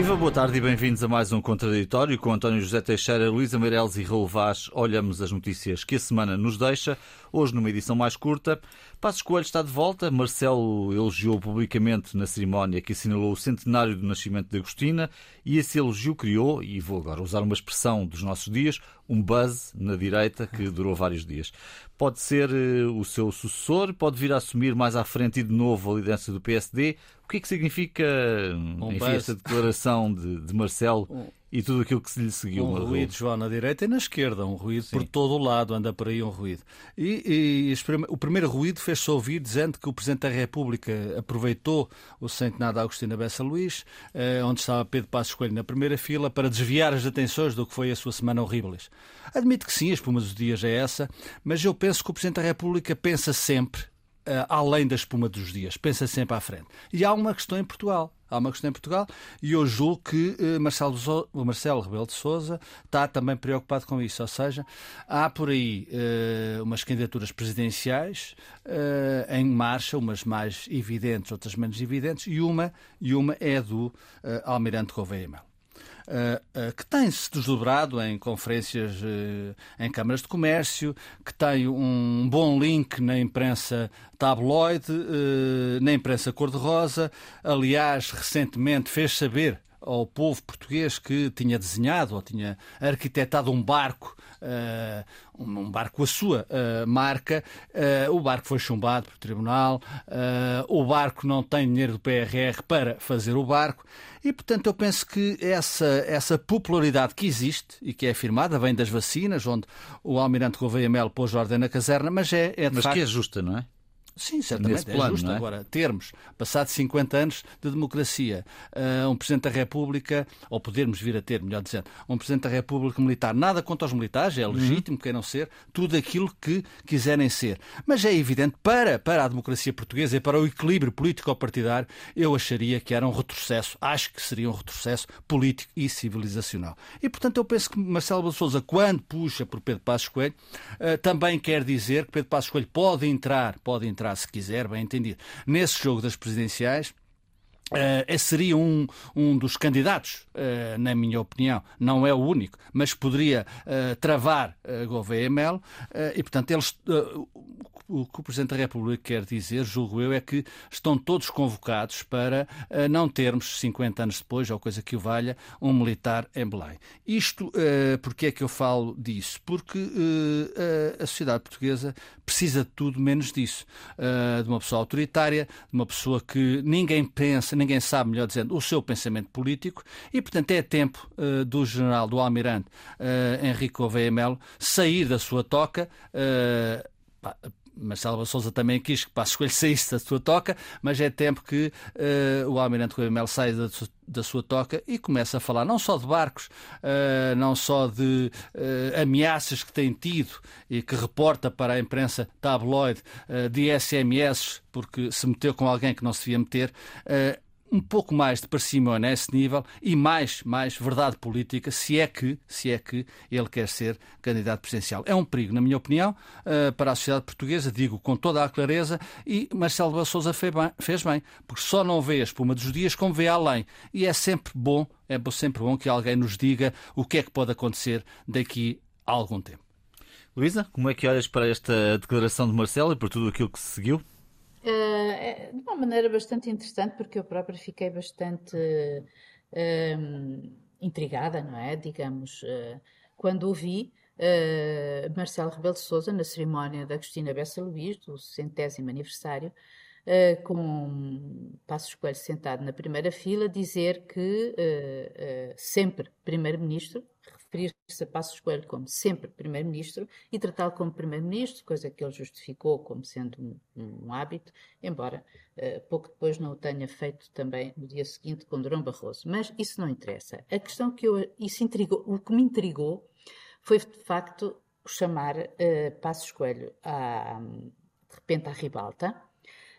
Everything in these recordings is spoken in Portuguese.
Viva, boa tarde e bem-vindos a mais um Contraditório com António José Teixeira, Luísa Meireles e Raul Vaz. Olhamos as notícias que a semana nos deixa, hoje numa edição mais curta. Passos Coelho está de volta. Marcelo elogiou publicamente na cerimónia que assinalou o centenário do nascimento de Agostina e esse elogio criou, e vou agora usar uma expressão dos nossos dias, um buzz na direita que durou vários dias. Pode ser eh, o seu sucessor, pode vir a assumir mais à frente e de novo a liderança do PSD. O que é que significa um enfim, esta declaração de, de Marcelo um, e tudo aquilo que se lhe seguiu? Um ruído, João, na direita e na esquerda. Um ruído Sim. por todo o lado, anda por aí um ruído. E, e o primeiro ruído fez-se ouvir dizendo que o Presidente da República aproveitou o centenário de Agostina Bessa Luís, eh, onde estava Pedro Passos Coelho na primeira fila, para desviar as atenções do que foi a sua semana horrível. Admito que sim, a espuma dos dias é essa, mas eu penso que o Presidente da República pensa sempre além da espuma dos dias, pensa sempre à frente. E há uma questão em Portugal. Há uma questão em Portugal e eu julgo que uh, Marcelo, Marcelo Rebelo de Souza está também preocupado com isso. Ou seja, há por aí uh, umas candidaturas presidenciais em marcha, umas mais evidentes, outras menos evidentes, e uma, e uma é do Almirante Gouveia Melo. Eh, eh, que tem-se desdobrado em conferências eh, em câmaras de comércio, que tem um bom link na imprensa tabloide, na imprensa cor-de-rosa. Aliás, recentemente fez saber ao povo português que tinha desenhado ou tinha arquitetado um barco, uh, um barco a sua uh, marca. Uh, o barco foi chumbado por tribunal, o barco não tem dinheiro do PRR para fazer o barco. E, portanto, eu penso que essa, essa popularidade que existe e que é afirmada vem das vacinas, onde o Almirante Gouveia Melo pôs ordem na caserna, mas é, é de Mas facto... que é justa, não é? Sim, certamente é plano, justo. É? Agora, termos, passados 50 anos de democracia, uh, um Presidente da República, ou podermos vir a ter, melhor dizendo, um Presidente da República militar, nada contra os militares, é legítimo, uhum. queiram ser, tudo aquilo que quiserem ser. Mas é evidente, para, para a democracia portuguesa e para o equilíbrio político-partidário, eu acharia que era um retrocesso, acho que seria um retrocesso político e civilizacional. E, portanto, eu penso que Marcelo Souza, quando puxa por Pedro Passos Coelho, uh, também quer dizer que Pedro Passos Coelho pode entrar, pode entrar se quiser, bem entendido, nesse jogo das presidenciais, Uh, seria um, um dos candidatos, uh, na minha opinião, não é o único, mas poderia uh, travar uh, Gouveia Melo e, portanto, eles, o que o Presidente da República quer dizer, julgo eu, é que estão todos convocados para não termos, 50 anos depois, ou coisa que o valha, um militar em Belém. Isto, uh, porque é que eu falo disso? Porque a sociedade portuguesa precisa de tudo menos disso. de uma pessoa autoritária, de uma pessoa que ninguém pensa, ninguém sabe, melhor dizendo, o seu pensamento político, e, portanto, é tempo do general, do almirante Henrique Gouveia Melo, sair da sua toca Marcelo Souza também quis que Passos Coelho saísse da sua toca, mas é tempo que uh, o Almirante Coelho Melo saia da, da, sua toca e comece a falar não só de barcos, uh, não só de uh, ameaças que tem tido e que reporta para a imprensa tabloide de SMS porque se meteu com alguém que não se devia meter um pouco mais de parcimónia nesse nível e mais, mais verdade política, se é que, se é que ele quer ser candidato presidencial. É um perigo, na minha opinião, eh, para a sociedade portuguesa, digo com toda a clareza, e Marcelo de Souza fez bem, porque só não vê a espuma dos dias como vê além. E é sempre bom, é sempre bom que alguém nos diga o que é que pode acontecer daqui a algum tempo. Luísa, como é que olhas para esta declaração de Marcelo e por tudo aquilo que se seguiu? Uh, de uma maneira bastante interessante, porque eu própria fiquei bastante uh, intrigada, não é? Digamos, uh, quando ouvi uh, Marcelo Rebelo de Souza na cerimónia da Agostina Bessa Luís, do centésimo aniversário, com Passos Coelho sentado na primeira fila, dizer que sempre primeiro-ministro, referir-se a Passos Coelho como sempre Primeiro-Ministro e tratá-lo como Primeiro-Ministro, coisa que ele justificou como sendo um, um hábito, embora uh, pouco depois não o tenha feito também no dia seguinte com Durão Barroso. Mas isso não interessa. A questão que eu, isso intrigou, o que me intrigou foi de facto chamar uh, Passos Coelho de repente à ribalta,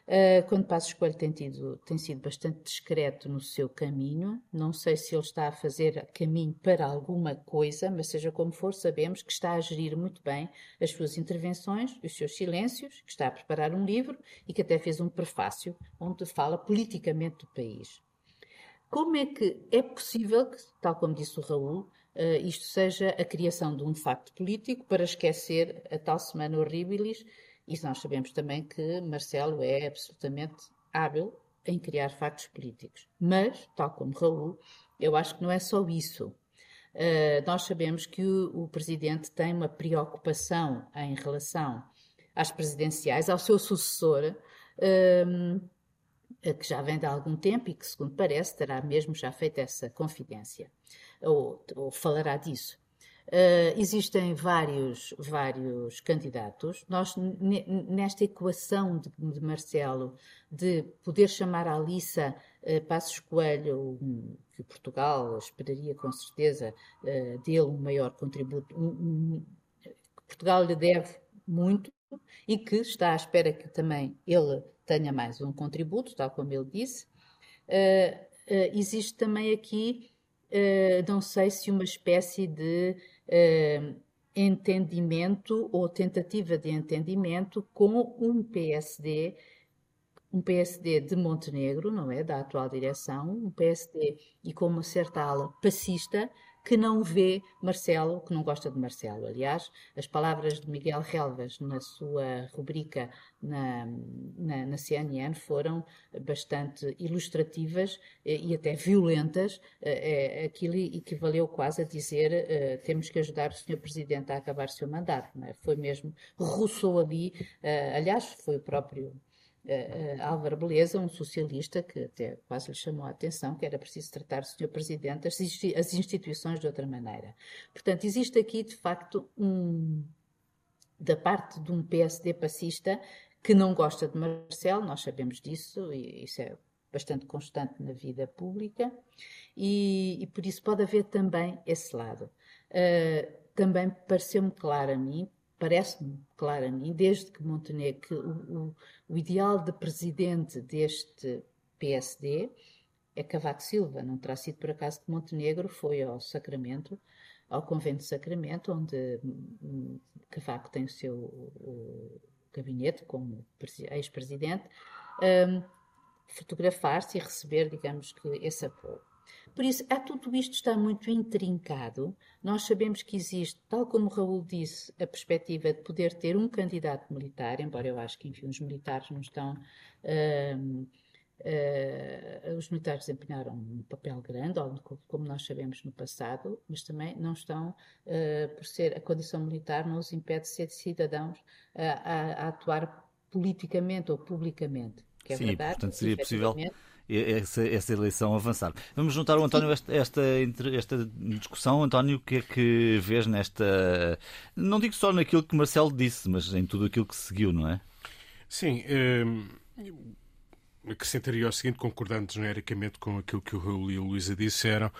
Uh, quando Passos Coelho tem, tido, tem sido bastante discreto no seu caminho, não sei se ele está a fazer caminho para alguma coisa, mas seja como for, sabemos que está a gerir muito bem as suas intervenções, os seus silêncios, que está a preparar um livro e que até fez um prefácio onde fala politicamente do país. como é que é possível que, tal como disse o Raul, uh, isto seja a criação de um facto político para esquecer a tal semana horribilis? E nós sabemos também que Marcelo é absolutamente hábil em criar factos políticos. Mas, tal como Raul, eu acho que não é só isso. Uh, nós sabemos que o, o, Presidente tem uma preocupação em relação às presidenciais, ao seu sucessor, uh, que já vem de algum tempo e que, segundo parece, terá mesmo já feito essa confidência, ou, ou falará disso. Uh, existem vários, vários candidatos. Nós, nesta equação de, de, Marcelo de poder chamar a Alissa uh, Passos Coelho, um, que Portugal esperaria com certeza uh, dele um maior contributo, um, um, Portugal lhe deve muito e que está à espera que também ele tenha mais um contributo, tal como ele disse. Uh, uh, existe também aqui, uh, não sei se uma espécie de entendimento ou tentativa de entendimento com um PSD, um PSD de Montenegro, não é? Da atual direção, um PSD e com uma certa ala passista, que não vê Marcelo, que não gosta de Marcelo. Aliás, as palavras de Miguel Relvas na sua rubrica na, na, na CNN foram bastante ilustrativas eh, e até violentas. Eh, eh, aquilo equivaleu quase a dizer temos que ajudar o Sr. Presidente a acabar seu mandato. É? Foi mesmo, Rousseau ali, aliás, foi o próprio uh, Álvaro Beleza, um socialista que até quase lhe chamou a atenção que era preciso tratar Sr. Presidente as instituições de outra maneira. Portanto, existe aqui, de facto, um, da parte de um PSD passista que não gosta de Marcelo, nós sabemos disso, e isso é bastante constante na vida pública, e, e por isso pode haver também esse lado. Uh, também pareceu-me claro a mim, parece-me claro a mim, desde que Montenegro, que o, o, o, ideal de presidente deste PSD é Cavaco Silva. Não terá sido por acaso que Montenegro foi ao Sacramento, ao Convento de Sacramento, onde hum, Cavaco tem o seu o gabinete como ex-presidente, um, fotografar-se e receber, digamos que, esse apoio. Por isso, a tudo isto está muito intrincado. Nós sabemos que existe, tal como Raul disse, a perspectiva de poder ter um candidato militar, embora eu acho que, enfim, os militares não estão. Uh, uh, os militares desempenharam um papel grande, como nós sabemos no passado, mas também não estão, uh, por ser a condição militar, não os impede de ser cidadãos a, a atuar politicamente ou publicamente. Que é Sim, verdade, portanto seria possível essa, essa eleição avançar. Vamos juntar o António esta, esta, esta discussão. António, o que é que vês nesta. Não digo só naquilo que Marcelo disse, mas em tudo aquilo que seguiu, não é? Sim. Hum, acrescentaria o seguinte, concordando genericamente com aquilo que o Raul e a Luísa disseram.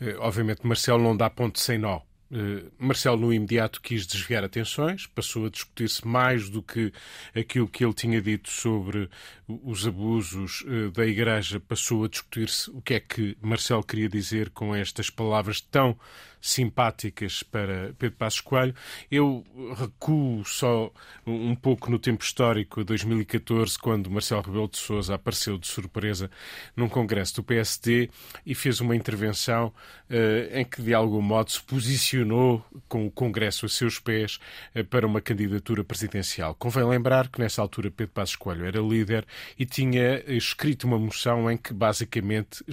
Eh, obviamente, Marcelo não dá ponto sem nó. Uh, Marcelo, no imediato, quis desviar atenções, passou a discutir-se mais do que aquilo que ele tinha dito sobre os abusos uh, da Igreja, passou a discutir-se o que é que Marcelo queria dizer com estas palavras tão simpáticas para Pedro Passos Coelho. Eu recuo só um pouco no tempo histórico, a 2014, quando Marcelo Rebelo de Sousa apareceu de surpresa num congresso do PSD e fez uma intervenção uh, em que, de algum modo, se posicionou com o congresso a seus pés uh, para uma candidatura presidencial. Convém lembrar que, nessa altura, Pedro Passos Coelho era líder e tinha escrito uma moção em que, basicamente,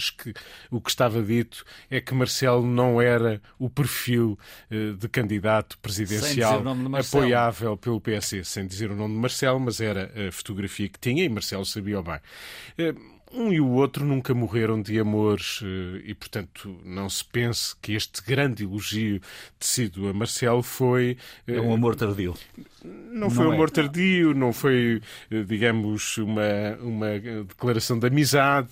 o que estava dito é que Marcelo não era o perfil uh, de candidato presidencial apoiável pelo PS, sem dizer o nome de Marcelo, mas era a fotografia que tinha e Marcelo sabia bem. Um e o outro nunca morreram de amores eh, e, portanto, não se pense que este grande elogio tecido a Marcelo foi. É um amor tardio. Não foi não um é. amor tardio, não foi, digamos, uma, uma declaração de amizade,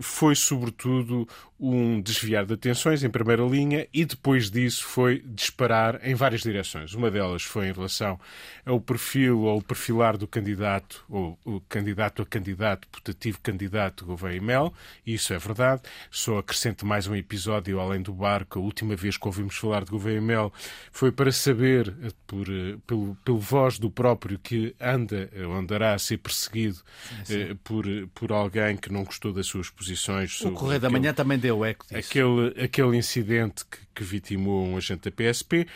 foi, sobretudo, um desviar de atenções em primeira linha e depois disso foi disparar em várias direções. Uma delas foi em relação ao perfil ou perfilar do candidato, ou o candidato a candidato, putativo candidato Gouveia e Mel, isso é verdade. Só acrescento mais um episódio além do barco. A última vez que ouvimos falar de Gouveia e Mel foi para saber, eh, por, eh, pelo, pelo voz do próprio, que anda ou andará a ser perseguido sim, sim. Eh, por, por alguém que não gostou das suas posições. O Correio da Manhã também deu eco disso. Aquele, aquele incidente que, que vitimou um agente da PSP.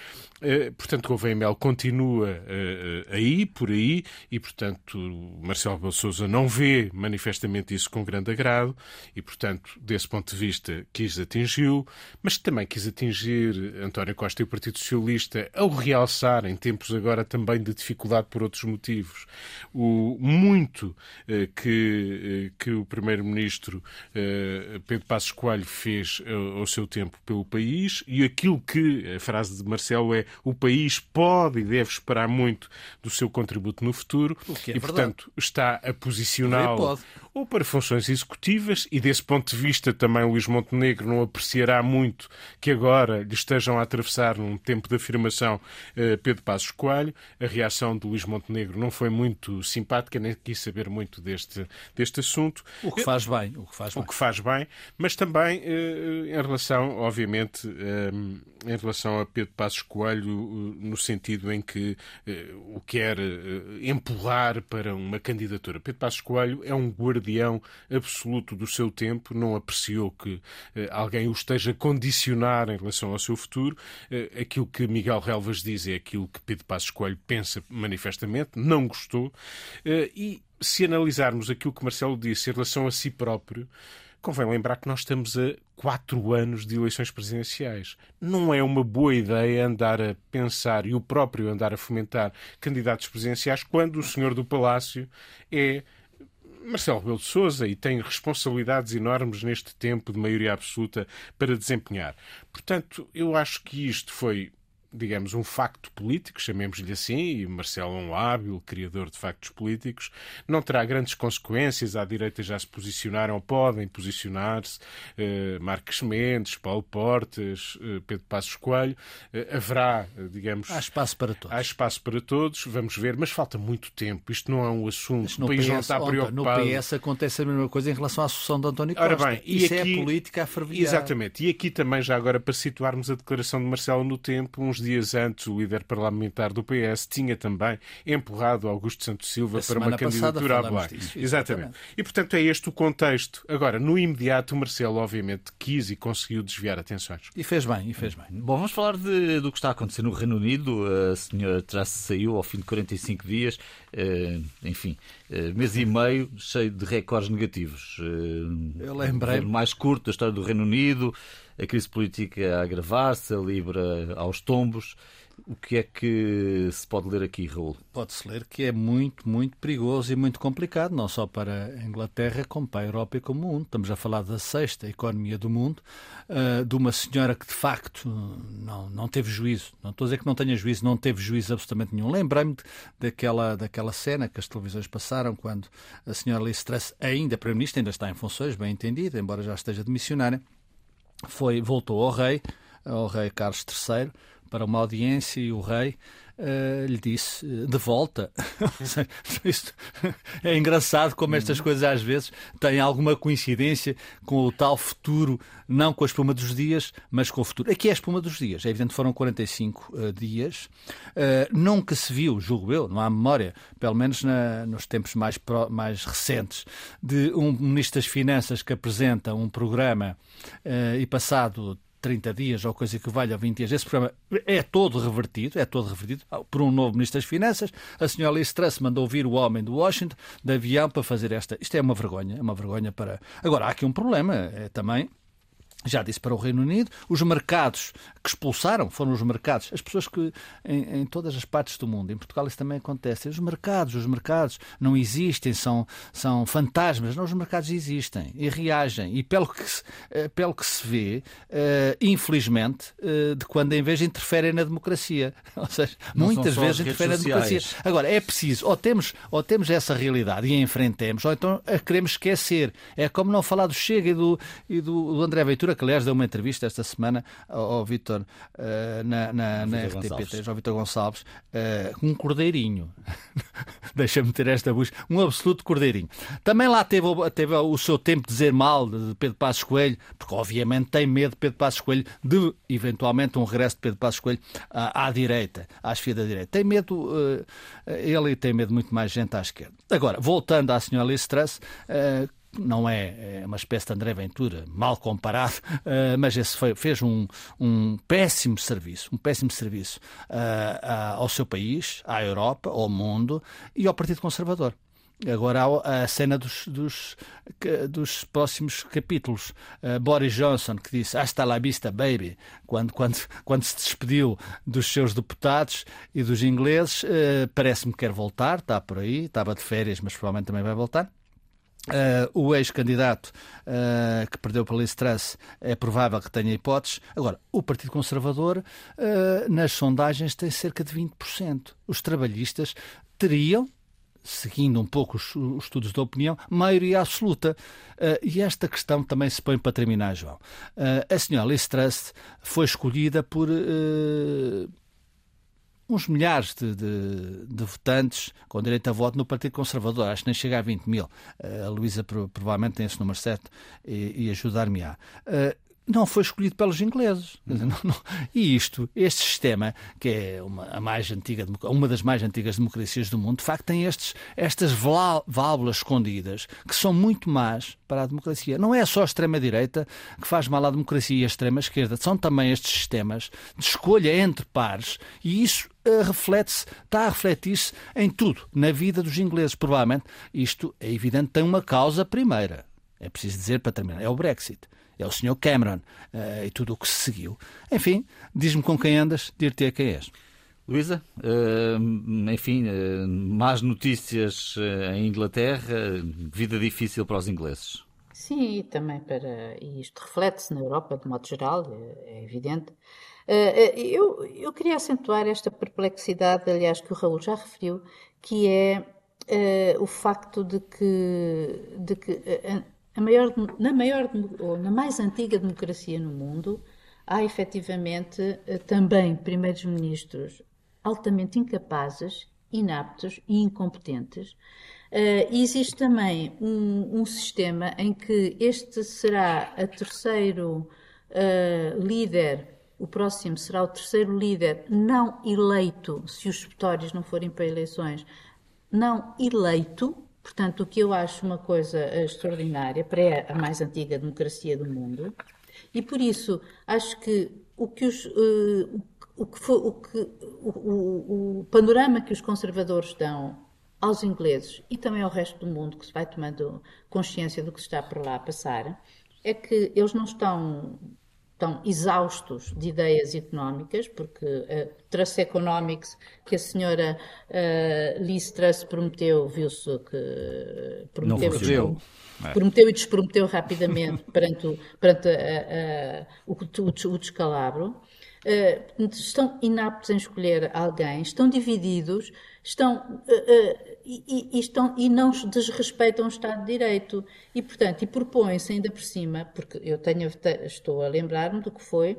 Eh, portanto, Gouveia Mel continua eh, eh, aí, por aí, e, portanto, Marcelo Rebelo Sousa não vê manifestamente isso com grande agrado, e, portanto, desse ponto de vista, quis atingi-lo, mas também quis atingir António Costa e o Partido Socialista ao realçar, em tempos agora também de dificuldade por outros motivos, o muito que, que o Primeiro-Ministro Pedro Passos Coelho fez ao seu tempo pelo país, e aquilo que a frase de Marcelo é o país pode e deve esperar muito do seu contributo no futuro é e, verdade. portanto, está a posicioná-lo ou para funções executivas e, desse ponto de vista, também Luís Montenegro não apreciará muito que agora lhe estejam a atravessar num tempo de afirmação eh, Pedro Passos Coelho. A reação de Luís Montenegro não foi muito simpática, nem quis saber muito deste, deste assunto. O que faz bem. O que faz bem, o que faz bem mas também eh, em relação, obviamente, eh, em relação a Pedro Passos Coelho, no sentido em que o quer empurrar para uma candidatura. Pedro Passos Coelho é um guardião absoluto do seu tempo, não apreciou que alguém o esteja a condicionar em relação ao seu futuro. Aquilo que Miguel Relvas diz é aquilo que Pedro Passos Coelho pensa manifestamente, não gostou. E se analisarmos aquilo que Marcelo disse em relação a si próprio, Convém lembrar que nós estamos a quatro anos de eleições presidenciais. Não é uma boa ideia andar a pensar e o próprio andar a fomentar candidatos presidenciais quando o senhor do Palácio é Marcelo Rebelo de Sousa e tem responsabilidades enormes neste tempo de maioria absoluta para desempenhar. Portanto, eu acho que isto foi digamos, um facto político, chamemos-lhe assim, e Marcelo é um hábil criador de factos políticos, não terá grandes consequências. À direita já se posicionaram, podem posicionar-se, eh, Marques Mendes, Paulo Portas, eh, Pedro Passos Coelho. Eh, haverá, digamos... Há espaço para todos. Há espaço para todos, vamos ver, mas falta muito tempo. Isto não é um assunto, o país PS, não está preocupado. No PS acontece a mesma coisa em relação à sucessão de António Costa. Ora bem, e Isso aqui... é a política a fervilhar. Exatamente. E aqui também, já agora, para situarmos a declaração de Marcelo no tempo, uns dias antes, o líder parlamentar do PS tinha também empurrado Augusto Santos Silva a para uma candidatura à Black. Disso, exatamente. E, portanto, é este o contexto. Agora, no imediato, o Marcelo, obviamente, quis e conseguiu desviar atenções. E fez bem, e fez bem. Bom, vamos falar de, do que está a acontecer no Reino Unido. A senhora Truss saiu ao fim de 45 dias, uh, enfim, uh, mês e meio, cheio de recordes negativos. Uh, Eu lembrei. O mais curto da história do Reino Unido a crise política a agravar-se, a Libra aos tombos. O que é que se pode ler aqui, Raul? Pode-se ler que é muito, muito perigoso e muito complicado, não só para a Inglaterra, como para a Europa e como o mundo. Estamos a falar da sexta economia do mundo, uh, de uma senhora que de facto não, não teve juízo. Não estou a dizer que não tenha juízo, não teve juízo absolutamente nenhum. Lembrei-me daquela, daquela cena que as televisões passaram quando a senhora Liz Truss, ainda Primeiro-Ministro, ainda está em funções, bem entendido, embora já esteja de missionária, foi, voltou ao rei, ao rei Carlos III, para uma audiência e o rei uh, lhe disse uh, de volta. é engraçado como estas coisas às vezes têm alguma coincidência com o tal futuro, não com a espuma dos dias, mas com o futuro. Aqui é a espuma dos dias. É evidente foram 45 uh, dias. nunca se viu, julgo eu, não há memória, pelo menos na, nos tempos mais, pro, mais recentes, de um Ministro das Finanças que apresenta um programa e passado 30 dias ou coisa que valha 20 dias, esse programa é todo revertido, é todo revertido por um novo Ministro das Finanças. A senhora Liz Truss mandou vir o homem do Washington de avião para fazer esta. Isto é uma vergonha, é uma vergonha para. Agora, há aqui um problema, é também já disse para o Reino Unido, os mercados que expulsaram foram os mercados, as pessoas que em, em, todas as partes do mundo, em Portugal isso também acontece, os mercados, os mercados não existem, são, são fantasmas, não, os mercados existem e reagem, e pelo que, se, eh, pelo que se vê, uh, infelizmente, uh, de quando em vez interferem na democracia, ou seja, não muitas vezes interferem na democracia. Agora, é preciso, ou temos, ou temos essa realidade e a enfrentemos, ou então a queremos esquecer. É como não falar do Chega e do, e do, do André Ventura que aliás deu uma entrevista esta semana ao, Vítor uh, na, na, na RTP3, ao Vítor Gonçalves, uh, um cordeirinho. Deixa-me ter esta busca. Um absoluto cordeirinho. Também lá teve, teve o seu tempo de dizer mal de Pedro Passos Coelho, porque obviamente tem medo de Pedro Passos Coelho de eventualmente um regresso de Pedro Passos Coelho à, à direita, à esfia da direita. Tem medo, uh, ele tem medo muito mais gente à esquerda. Agora, voltando à senhora Liz Truss, uh, não é, é, uma espécie de André Ventura, mal comparado, uh, mas esse foi, fez um, um péssimo serviço, um péssimo serviço uh, ao seu país, à Europa, ao mundo e ao Partido Conservador. Agora há a cena dos, dos, dos próximos capítulos. Uh, Boris Johnson, que disse hasta la vista, baby, quando, quando, quando se despediu dos seus deputados e dos ingleses, uh, parece-me que quer voltar, está por aí, estava de férias, mas provavelmente também vai voltar. Uh, o ex-candidato uh, que perdeu para Liz Truss é provável que tenha hipóteses. Agora, o Partido Conservador, uh, nas sondagens, tem cerca de 20%. Os trabalhistas teriam, seguindo um pouco os, os estudos da opinião, maioria absoluta. E esta questão também se põe para terminar, João. A senhora Liz Truss foi escolhida por uns milhares de, de, de, votantes com direito a voto no Partido Conservador. Acho que nem chega a 20 mil. a Luísa provavelmente tem esse número certo e, e ajudar-me-á não foi escolhido pelos ingleses. Não, não. E isto, este sistema, que é uma, a mais antiga, uma das mais antigas democracias do mundo, de facto tem estes, estas válvulas escondidas que são muito más para a democracia. Não é só a extrema-direita que faz mal à democracia e a extrema-esquerda, são também estes sistemas de escolha entre pares e isso reflete-se, está a refletir-se em tudo, na vida dos ingleses. Provavelmente isto é evidente, tem uma causa primeira. É preciso dizer para terminar, é o Brexit é o Sr. Cameron uh, e tudo o que se seguiu. Enfim, diz-me com quem andas, dir-te a quem és. Luísa, uh, enfim, uh, más notícias em Inglaterra, vida difícil para os ingleses. Sim, e também para. E isto reflete-se na Europa, de modo geral, é, é evidente. Eu, eu queria acentuar esta perplexidade, aliás, que o Raul já referiu, que é o facto de que, de que maior, na maior ou na mais antiga democracia no mundo, há efetivamente eh, também primeiros-ministros altamente incapazes, inaptos e incompetentes. Uh, existe também um, um, sistema em que este será a terceiro uh, líder, o próximo será o terceiro líder não eleito, se os votórios não forem para eleições, não eleito, Portanto, o que eu acho uma coisa extraordinária para a mais antiga democracia do mundo, e por isso acho que o que os, uh, o, que foi, o, que, o, o, o, panorama que os conservadores dão aos ingleses e também ao resto do mundo que se vai tomando consciência do que se está por lá a passar, é que eles não estão estão exaustos de ideias económicas, porque a Truss Economics que a senhora uh, Liz Truss prometeu, viu-se que prometeu, não prometeu. É. prometeu e desprometeu rapidamente perante, o, perante a, a, o, o, o descalabro. Uh, estão inaptos em escolher alguém, estão divididos, estão, uh, uh, e, e, estão, e não desrespeitam o Estado de Direito. E, portanto, e propõem-se ainda por cima, porque eu tenho, estou a lembrar-me do que foi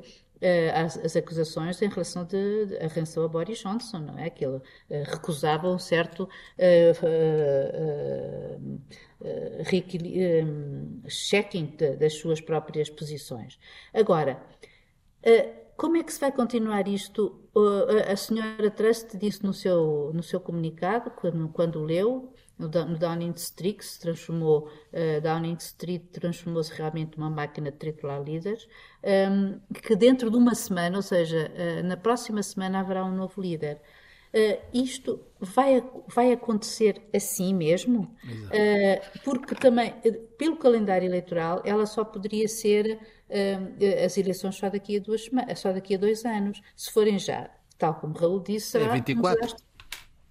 as, as, acusações em relação, de, de, em a Boris Johnson, não é? Que ele recusava um certo checking das suas próprias posições. Agora, como é que se vai continuar isto? A senhora Trust disse no seu, no seu comunicado, quando, quando leu, no Downing Street, se transformou, uh, Downing Street transformou-se realmente numa máquina de triturar líderes, um, ehm, que dentro de uma semana, ou seja, uh, na próxima semana haverá um novo líder. Uh, isto vai, vai acontecer assim mesmo? Porque também, pelo calendário eleitoral, ela só poderia ser as eleições só daqui, a duas, só daqui a dois anos. Se forem já, tal como Raul disse, será é 24.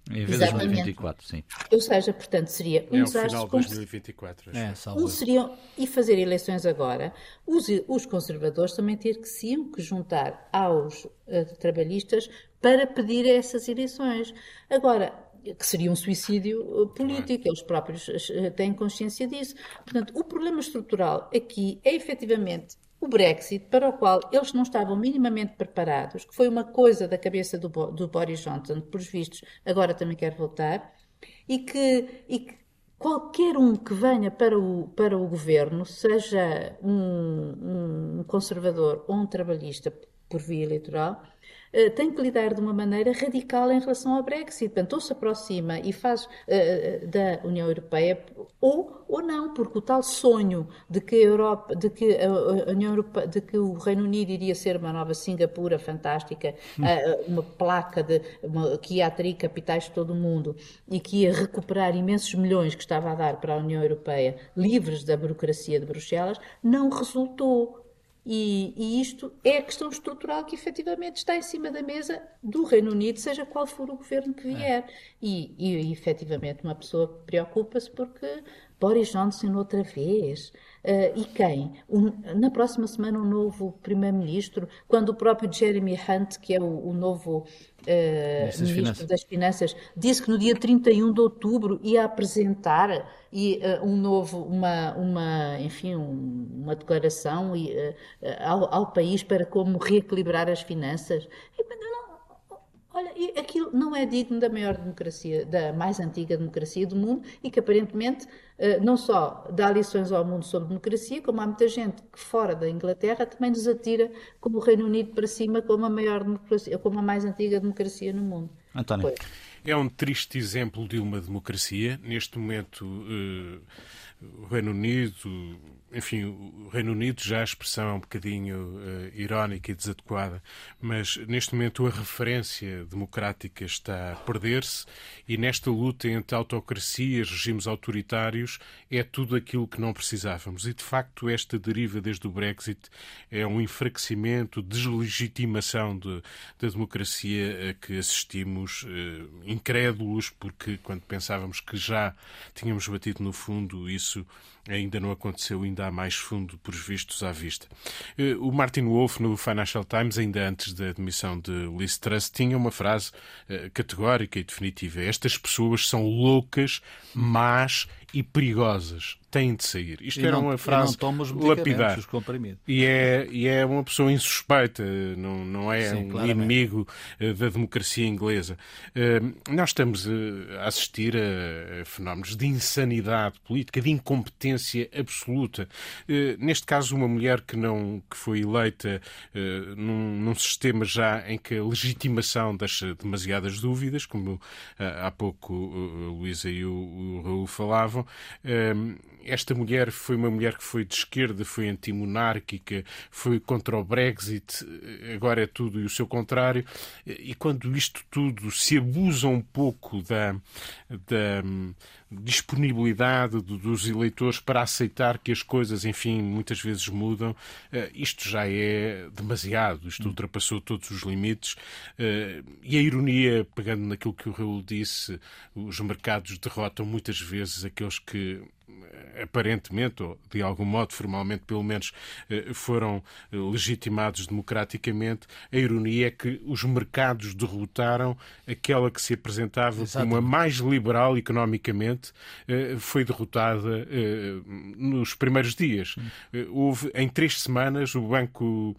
Em vez de 2024, sim. Ou seja, portanto, seria um é desastre. final de 2024. É, um seriam, e fazer eleições agora, os, os conservadores também ter que se que juntar aos uh, trabalhistas para pedir essas eleições. Agora, que seria um suicídio uh, político, eles próprios uh, têm consciência disso. Portanto, o problema estrutural aqui é efetivamente o Brexit, para o qual eles não estavam minimamente preparados, que foi uma coisa da cabeça do, do Boris Johnson, que, por vistos, agora também quer voltar, e que, e que qualquer um que venha para o, para o governo, seja um, um conservador ou um trabalhista por via eleitoral, eh, tem que lidar de uma maneira radical em relação ao Brexit. Portanto, ou se aproxima e faz uh, da União Europeia, ou, ou não, porque o tal sonho de que a Europa, de que a União Europeia, de que o Reino Unido iria ser uma nova Singapura fantástica, uh, uma placa de, uma, que ia atrair capitais de todo o mundo e que ia recuperar imensos milhões que estava a dar para a União Europeia, livres da burocracia de Bruxelas, não resultou. E, e, isto é a questão estrutural que efetivamente está em cima da mesa do Reino Unido, seja qual for o governo que vier. É. E, e, e efetivamente uma pessoa preocupa-se porque Boris Johnson outra vez. Uh, e quem? Um, na próxima semana, um novo Primeiro-Ministro, quando o próprio Jeremy Hunt, que é o, o novo uh, Ministro das Finanças, disse que no dia 31 de outubro ia apresentar e, uh, um novo, uma, uma, enfim, um, uma declaração e, ao, ao, país para como reequilibrar as finanças. E, Olha, aquilo não é digno da maior democracia, da mais antiga democracia do mundo e que aparentemente eh, não só dá lições ao mundo sobre democracia, como há muita gente que fora da Inglaterra também nos atira como o Reino Unido para cima como a maior democracia, como a mais antiga democracia no mundo. António. Pois. É um triste exemplo de uma democracia. Neste momento, uh, o Reino Unido, enfim, o Reino Unido já a expressão é um bocadinho uh, irónica e desadequada, mas neste momento a referência democrática está a perder-se e nesta luta entre autocracias, regimes autoritários, é tudo aquilo que não precisávamos. E de facto, esta deriva desde o Brexit é um enfraquecimento, deslegitimação de, da democracia a que assistimos uh, incrédulos, porque quando pensávamos que já tínhamos batido no fundo, isso ainda não aconteceu, ainda há mais fundo, por vistos, à vista. Eh, o Martin Wolf, no Financial Times, ainda antes da admissão de Liz Truss, tinha uma frase eh, categórica e definitiva. Estas pessoas são loucas, más e perigosas têm de sair. Isto e era não, uma frase lapidar. E é, e é uma pessoa insuspeita, não, não é Sim, um claramente. inimigo eh, da democracia inglesa. Uh, nós estamos uh, a assistir a, a, fenómenos de insanidade política, de incompetência absoluta. Neste caso, uma mulher que, não, que foi eleita num, num, sistema já em que a legitimação deixa demasiadas dúvidas, como há pouco uh, Luísa e o, o Raul falavam Rodolfo. Øhm, esta mulher foi uma mulher que foi de esquerda, foi antimonárquica, foi contra o Brexit, agora é tudo e o seu contrário. E quando isto tudo se abusa um pouco da, da disponibilidade dos eleitores para aceitar que as coisas, enfim, muitas vezes mudam, eh, isto já é demasiado, isto ultrapassou todos os limites. Eh, e a ironia, pegando naquilo que o Raul disse, os mercados derrotam muitas vezes aqueles que aparentemente, ou de algum modo, formalmente pelo menos, eh, foram eh, legitimados democraticamente, a ironia é que os mercados derrotaram aquela que se apresentava Exatamente. como a mais liberal economicamente, eh, foi derrotada nos primeiros dias. Houve, em três semanas, o Banco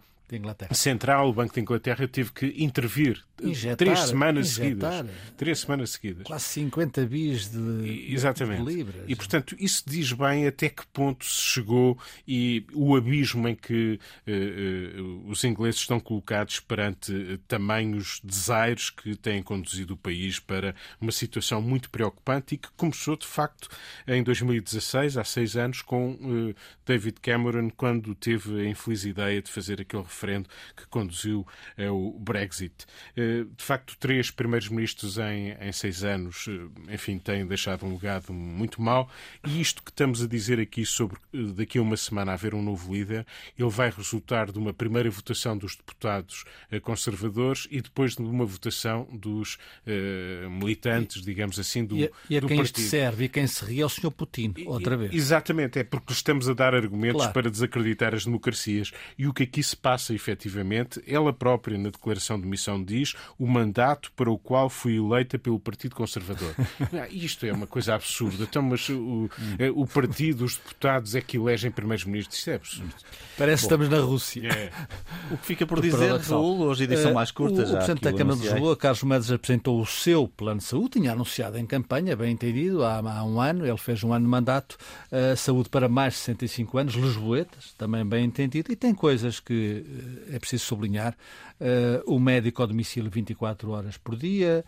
Central, o Banco de Inglaterra, teve que intervir injetar, três semanas injetar, seguidas. Três semanas seguidas. Quase 50 bis de, Exatamente. de libras. E, portanto, isso diz bem até que ponto se chegou e o abismo em que uh, uh, os ingleses estão colocados perante uh, tamanhos desaires que têm conduzido o país para uma situação muito preocupante e que começou, de facto, em 2016, há seis anos, com David Cameron, quando teve a infeliz ideia de fazer aquele referendo que conduziu ao Brexit de facto, três primeiros ministros em, em seis anos, eh, enfim, têm deixado um legado muito mau. E isto que estamos a dizer aqui sobre eh, daqui a uma semana haver um novo líder, ele vai resultar de uma primeira votação dos deputados eh, conservadores e depois de uma votação dos uh, militantes, digamos assim, do, e a, e a do quem partido. isto serve e quem se ri é o Sr. Putin, outra vez. Exatamente, é porque estamos a dar argumentos claro. para desacreditar as democracias. E o que aqui se passa expressa efetivamente, ela própria na declaração de missão diz, o mandato para o qual fui eleita pelo Partido Conservador. Ah, isto é uma coisa absurda. Então, mas o, o partido, os deputados é que elegem primeiros ministros. Isto é absurdo. Parece que estamos na Rússia. É. O que fica por dizer, Raul, hoje edição mais curta. O, já o Presidente da Câmara de Lisboa, Carlos Mendes, apresentou o seu plano de saúde, tinha anunciado em campanha, bem entendido, há, há um ano, ele fez um ano de mandato, uh, saúde para mais de 65 anos, Lisboetas, também bem entendido, e tem coisas que uh, é preciso sublinhar. Uh, o médico ao domicílio 24 horas por dia,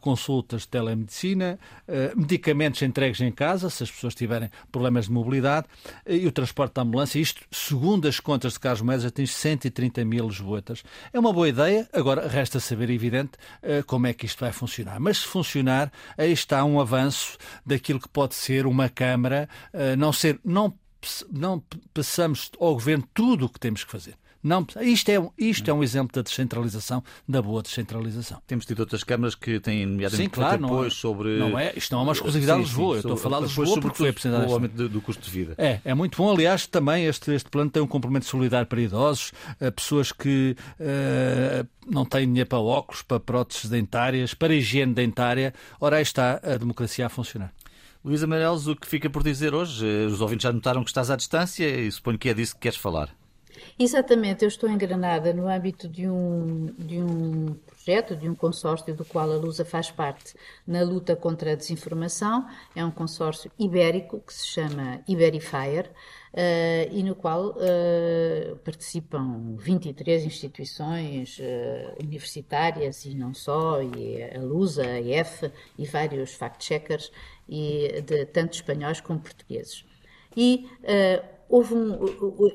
consultas de telemedicina, medicamentos entregues em casa, se as pessoas tiverem problemas de mobilidade, e o transporte da ambulância. Isto, segundo as contas de Carlos Mendes, atinge 130 mil Lisboetas. É uma boa ideia, agora resta saber, evidente, como é que isto vai funcionar. Mas se funcionar, aí está um avanço daquilo que pode ser uma Câmara, eh, não ser, não, não passamos ao Governo tudo o que temos que fazer. Não, isto, é, isto é um exemplo da descentralização, da boa descentralização. Temos tido outras câmaras que têm, nomeadamente, sim, claro, não é, sobre. Não é, isto não é uma exclusividade de Lisboa. Sim, Eu estou a falar de Lisboa porque foi apresentado. O aumento do, do, custo de vida. É, é muito bom. Aliás, também este, este plano tem um complemento solidário para idosos, pessoas que uh, não têm dinheiro para óculos, para próteses dentárias, para higiene dentária. Ora, aí está a democracia a funcionar. Luísa Amarelos, o que fica por dizer hoje? Os ouvintes já notaram que estás à distância e suponho que é disso que queres falar. Exatamente, eu estou engranada no âmbito de um, de um projeto, de um consórcio do qual a Lusa faz parte na luta contra a desinformação. É um consórcio ibérico que se chama Iberifier. Uh, e no qual uh, participam 23 instituições uh, universitárias e não só, e a Lusa, a EF e vários fact-checkers, e de tanto espanhóis como portugueses. E houve um,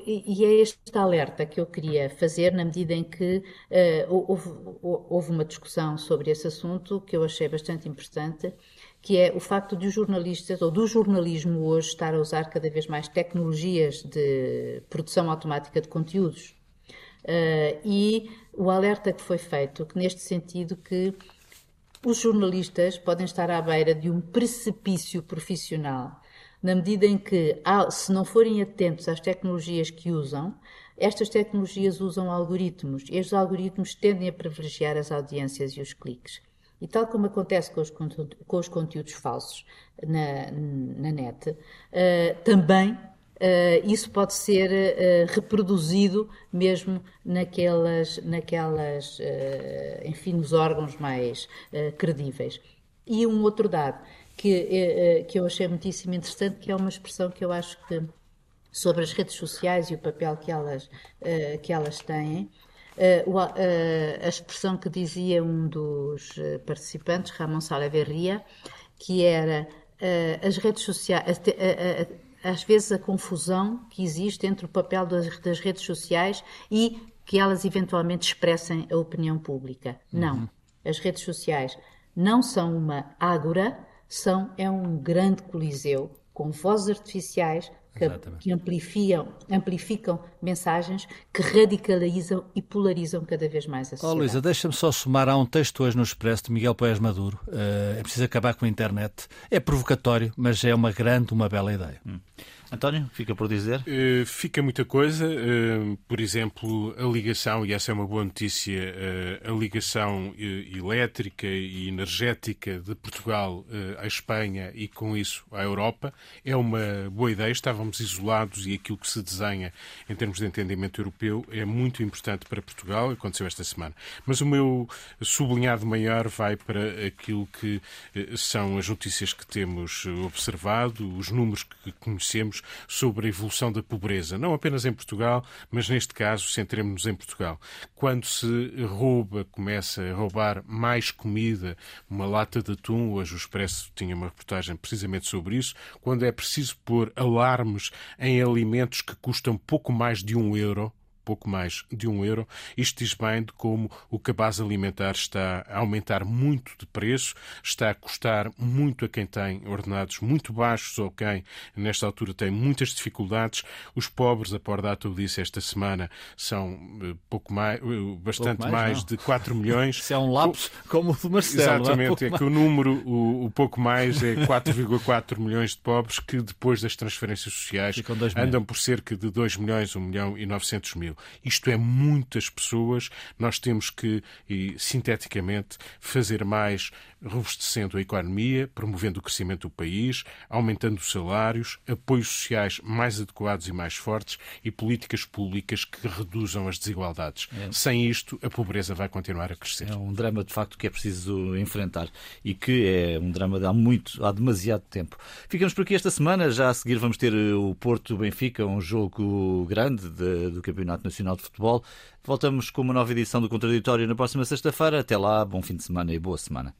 e é este alerta que eu queria fazer na medida em que uh, houve, houve, uma discussão sobre esse assunto que eu achei bastante importante, que é o facto de os jornalistas ou do jornalismo hoje estar a usar cada vez mais tecnologias de produção automática de conteúdos. Uh, e o alerta que foi feito, que neste sentido que os jornalistas podem estar à beira de um precipício profissional na medida em que, se não forem atentos às tecnologias que usam, estas tecnologias usam algoritmos. Estes algoritmos tendem a privilegiar as audiências e os cliques. E tal como acontece com os, com os conteúdos falsos na, na net, uh, também Uh, isso pode ser uh, reproduzido mesmo naquelas, naquelas uh, enfim, nos órgãos mais credíveis. E um outro dado, que, eh, eh, que eu achei muitíssimo interessante, que é uma expressão que eu acho que sobre as redes sociais e o papel que elas, eh, que elas têm. a expressão que dizia um dos participantes, Ramon Salaverria, que era as redes sociais, às vezes a confusão que existe entre o papel das, redes sociais e que elas eventualmente expressem a opinião pública. Uhum. Não. As redes sociais não são uma ágora, são, é um grande coliseu com vozes artificiais que, que amplificam, amplificam mensagens que radicalizam e polarizam cada vez mais a sociedade. Oh, Luísa, deixa-me só somar. Há um texto hoje no Expresso de Miguel Poés Maduro. Uh, é preciso acabar com a internet. É provocatório, mas é uma grande, uma bela ideia. Hum. António, fica por dizer? Uh, fica muita coisa. Uh, por exemplo, a ligação, e essa é uma boa notícia, uh, a ligação elétrica e energética de Portugal à Espanha e com isso à Europa é uma boa ideia. Estávamos isolados e aquilo que se desenha em termos de entendimento europeu é muito importante para Portugal. Aconteceu esta semana. Mas o meu sublinhado maior vai para aquilo que são as notícias que temos observado, os números que conhecemos sobre a evolução da pobreza, não apenas em Portugal, mas neste caso centremos-nos em Portugal. Quando se rouba, começa a roubar mais comida, uma lata de atum, hoje o Expresso tinha uma reportagem precisamente sobre isso, quando é preciso pôr alarmes em alimentos que custam pouco mais de um euro, pouco mais de um euro. Isto diz bem de como o cabaz alimentar está a aumentar muito de preço, está a custar muito a quem tem ordenados muito baixos ou quem, nesta altura, tem muitas dificuldades. Os pobres, a Pordata o disse esta semana, são eh, pouco mais, eh, bastante pouco mais, mais de 4 milhões. Isso é um lapso como o do Marcelo. Exatamente, é, é que o número, o, o pouco mais, é 4,4 milhões de pobres que depois das transferências sociais andam por cerca de 2 milhões, 1 milhão e 900 mil. Isto é muitas pessoas. Nós temos que, e, sinteticamente, fazer mais robustecendo a economia, promovendo o crescimento do país, aumentando os salários, apoios sociais mais adequados e mais fortes e políticas públicas que reduzam as desigualdades. É. Sem isto, a pobreza vai continuar a crescer. É um drama, de facto, que é preciso enfrentar e que é um drama de há muito, há demasiado tempo. Ficamos por aqui esta semana. Já a seguir vamos ter o Porto Benfica, um jogo grande de, do Campeonato Nacional de Futebol. Voltamos com uma nova edição do Contraditório na próxima sexta-feira. Até lá, bom fim de semana e boa semana.